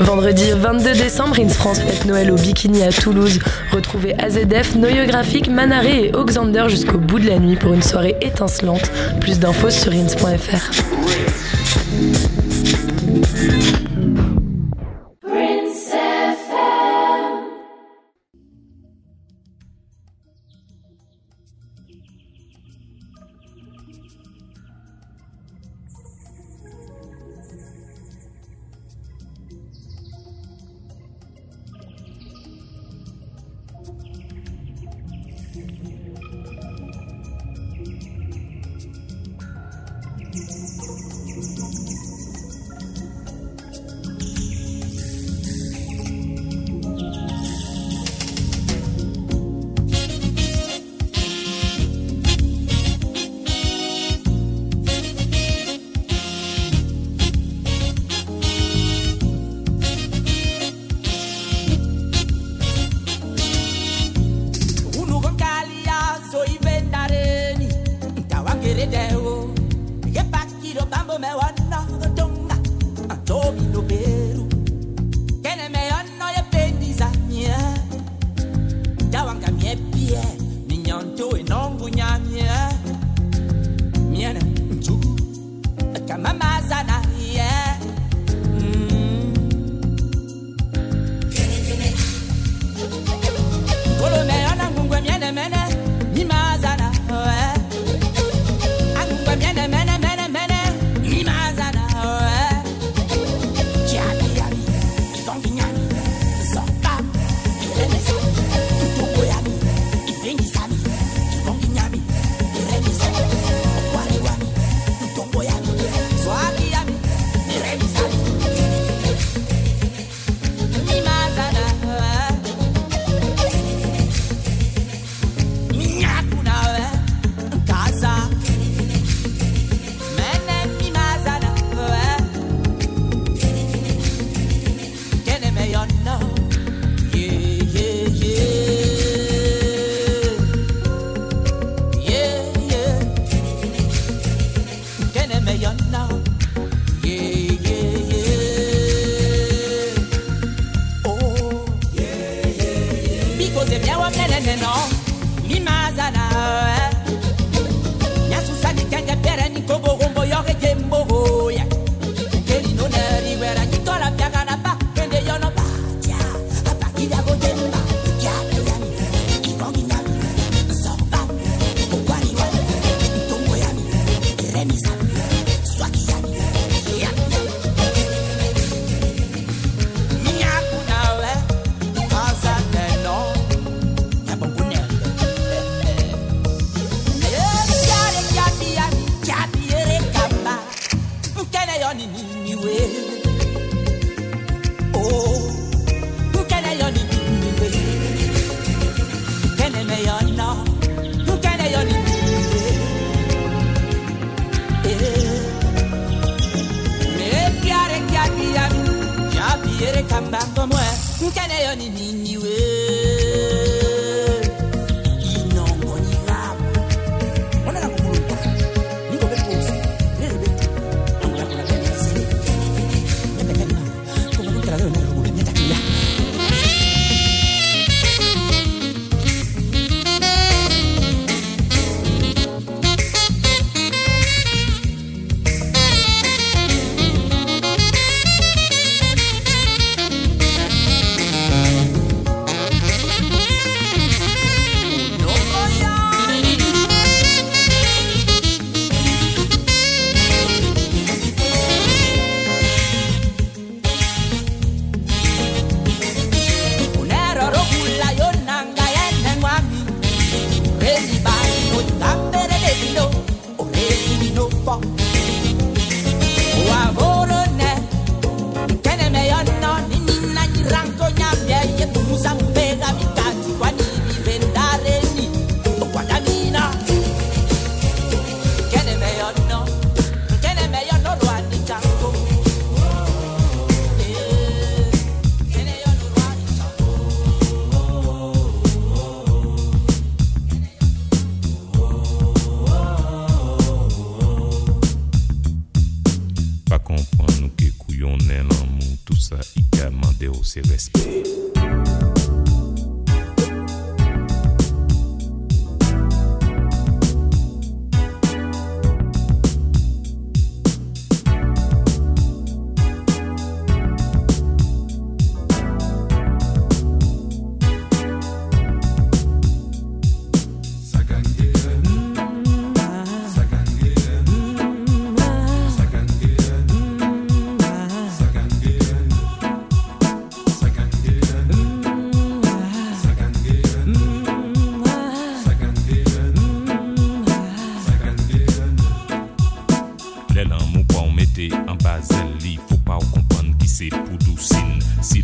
Vendredi 22 décembre, Ins France fête Noël au Bikini à Toulouse. Retrouvez AZF, Noyographique, Manaré et Oxander jusqu'au bout de la nuit pour une soirée étincelante. Plus d'infos sur ins.fr.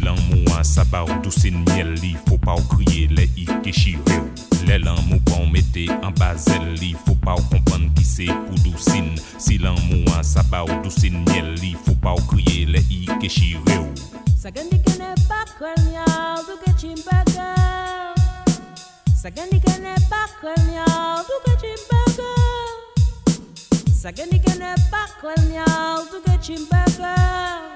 l'amour à sa barre douce miel, il faut pas crier les i qui Les l'amour qu'on mettait en bas il faut pas comprendre qui c'est pour doucine. Si l'amour à sa barre douce miel, il faut pas crier les i déchirés. Sagandi kene bakonya, duke chimbaga. Sagandi kene bakonya, n'est pas Sagandi kene que tu chimbaga.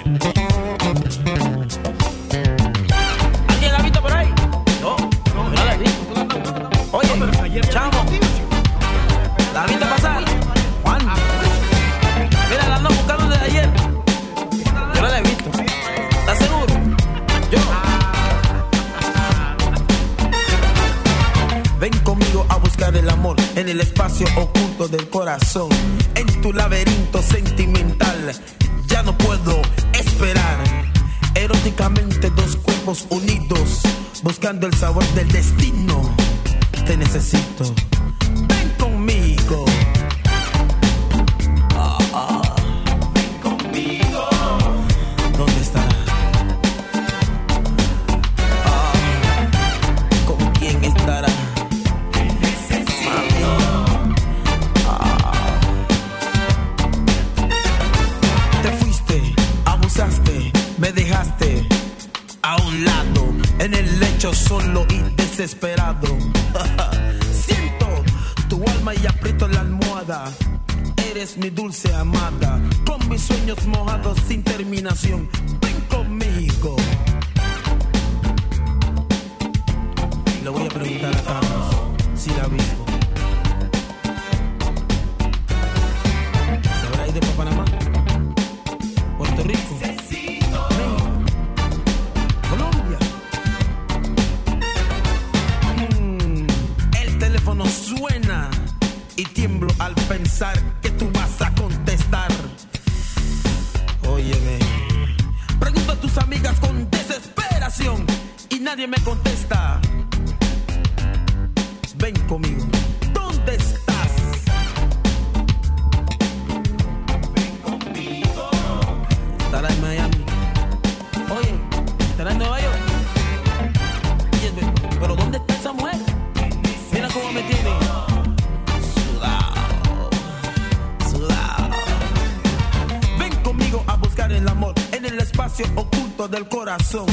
¿Alguien la ha visto por ahí? No, no, la he visto. Oye, chamo, ¿la viste pasar? Juan, mira, la ando buscando desde ayer. Yo no la he visto. ¿Estás seguro? Yo. Ven conmigo a buscar el amor en el espacio oculto del corazón, en tu laberinto sentimental. Ya no puedo esperar. Eróticamente dos cuerpos unidos, buscando el sabor del destino. Te necesito. Ven conmigo. imaginación ven conmigo. ¿Dónde estás? Ven conmigo. Estará en Miami. Oye, estará en Nueva York. Pero ¿dónde está esa mujer? Mira cómo me tiene. Sudado, sudado. Ven conmigo a buscar el amor en el espacio oculto del corazón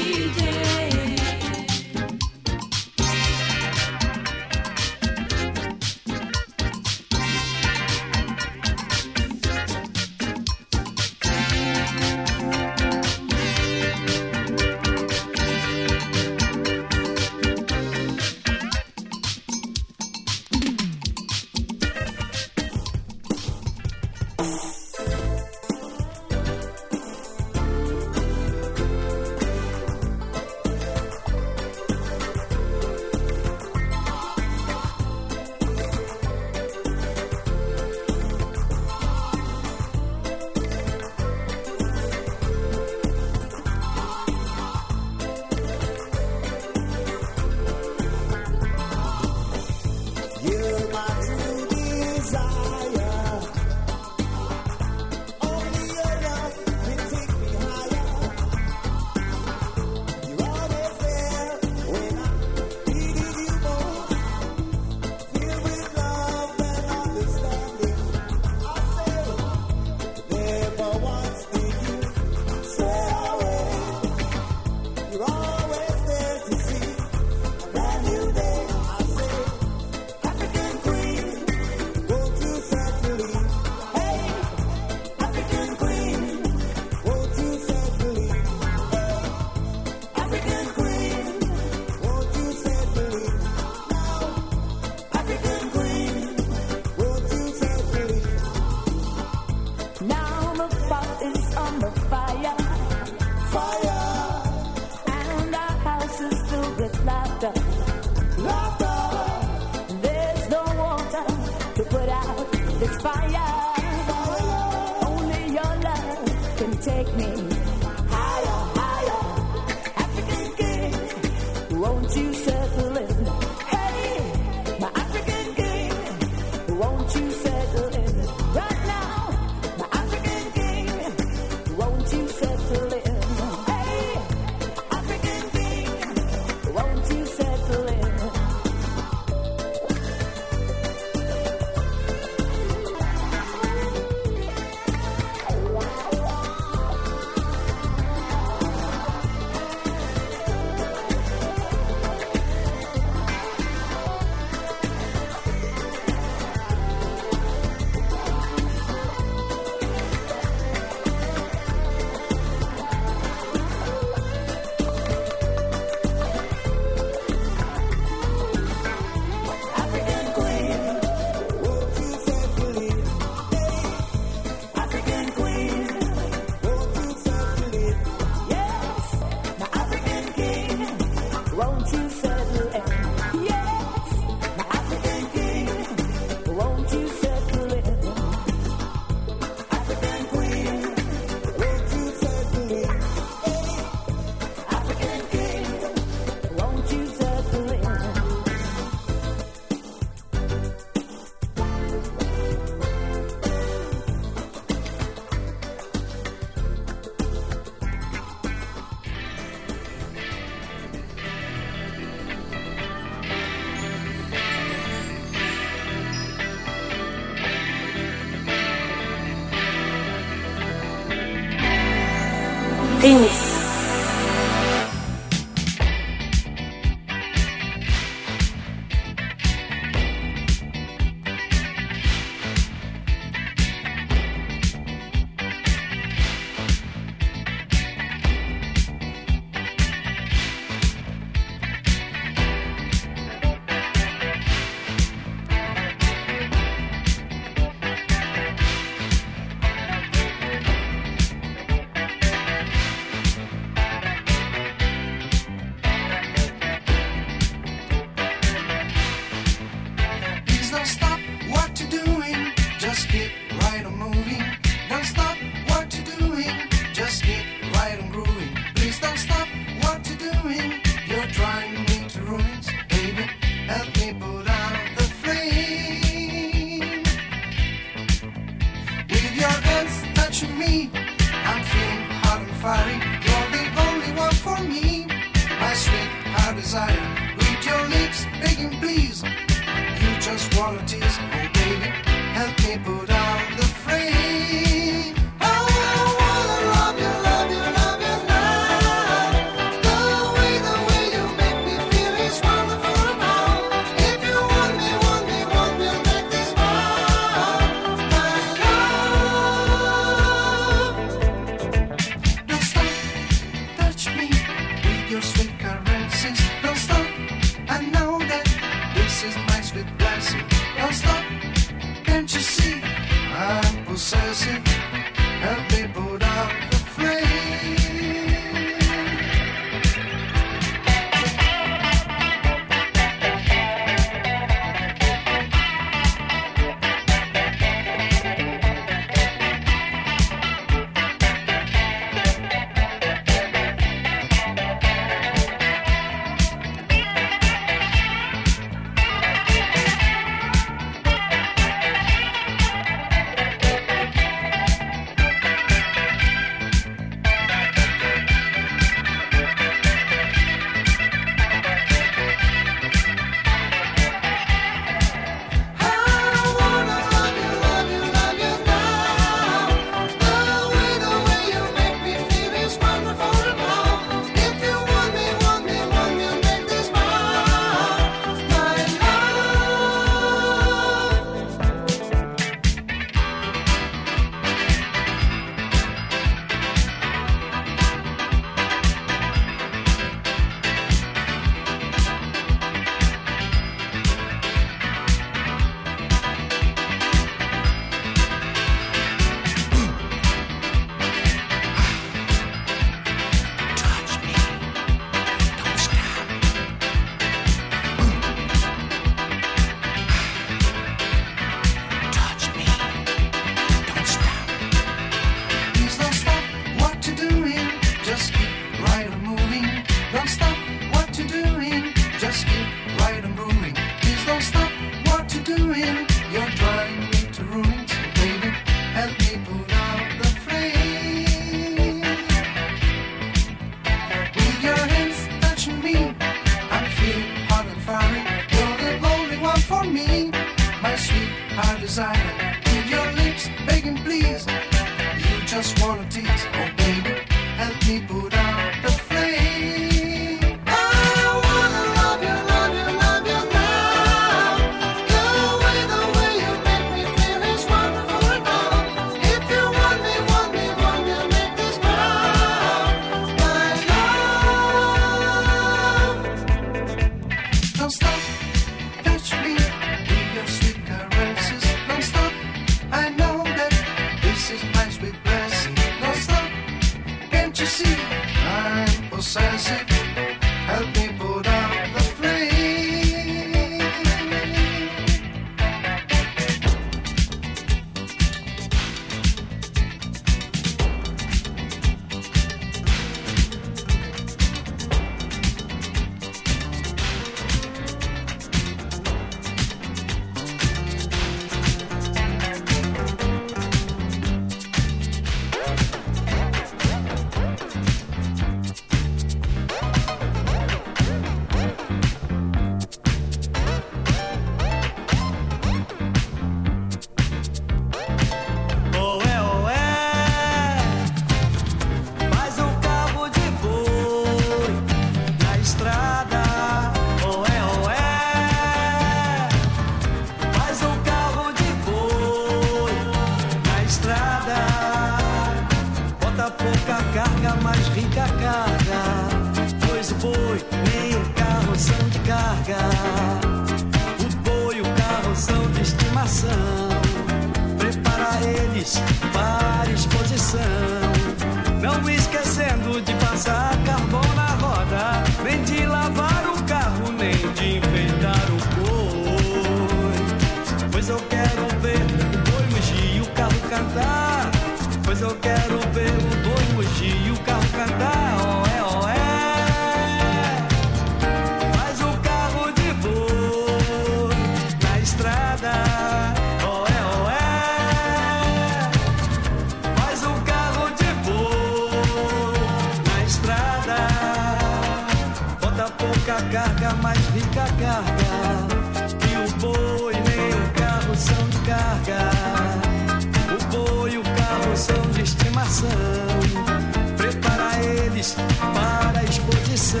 flores para a exposição.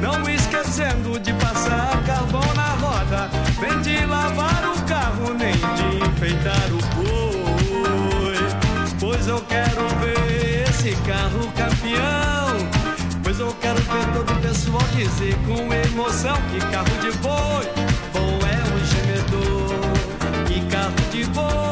Não esquecendo de passar carvão na roda, nem de lavar o carro, nem de enfeitar o boi. Pois eu quero ver esse carro campeão. Pois eu quero ver todo o pessoal dizer com emoção que carro de boi bom é o gemedor. Que carro de boi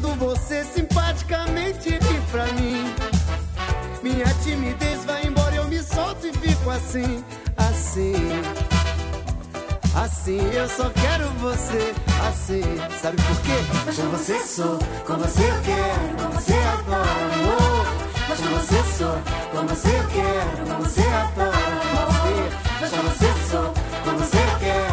quando você simpaticamente ri pra mim. Minha timidez vai embora, eu me solto e fico assim, assim. Assim eu só quero você, assim. Sabe por quê? Mas com você sou, com você eu quero, com você adoro. Mas com você sou, com você eu quero, com você adoro. Mas com você sou, com você eu quero.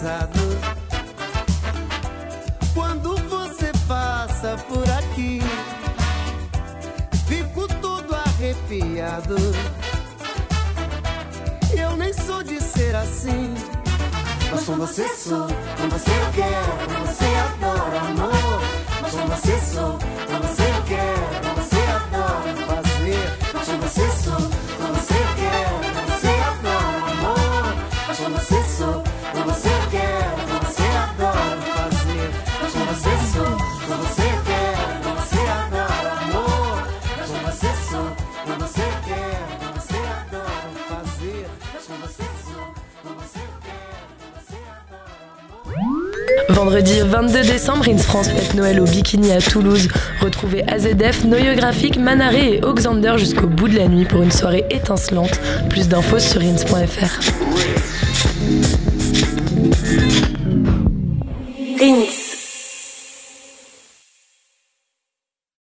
passado. Quando você passa por aqui, fico todo arrepiado. Eu nem sou de ser assim. Mas com você sou, com você eu quero, você adoro amor. Mas com você sou, com você Vendredi 22 décembre, in France fête Noël au Bikini à Toulouse. Retrouvez AZF, Noyographique, Manaré et Oxander jusqu'au bout de la nuit pour une soirée étincelante. Plus d'infos sur ins.fr.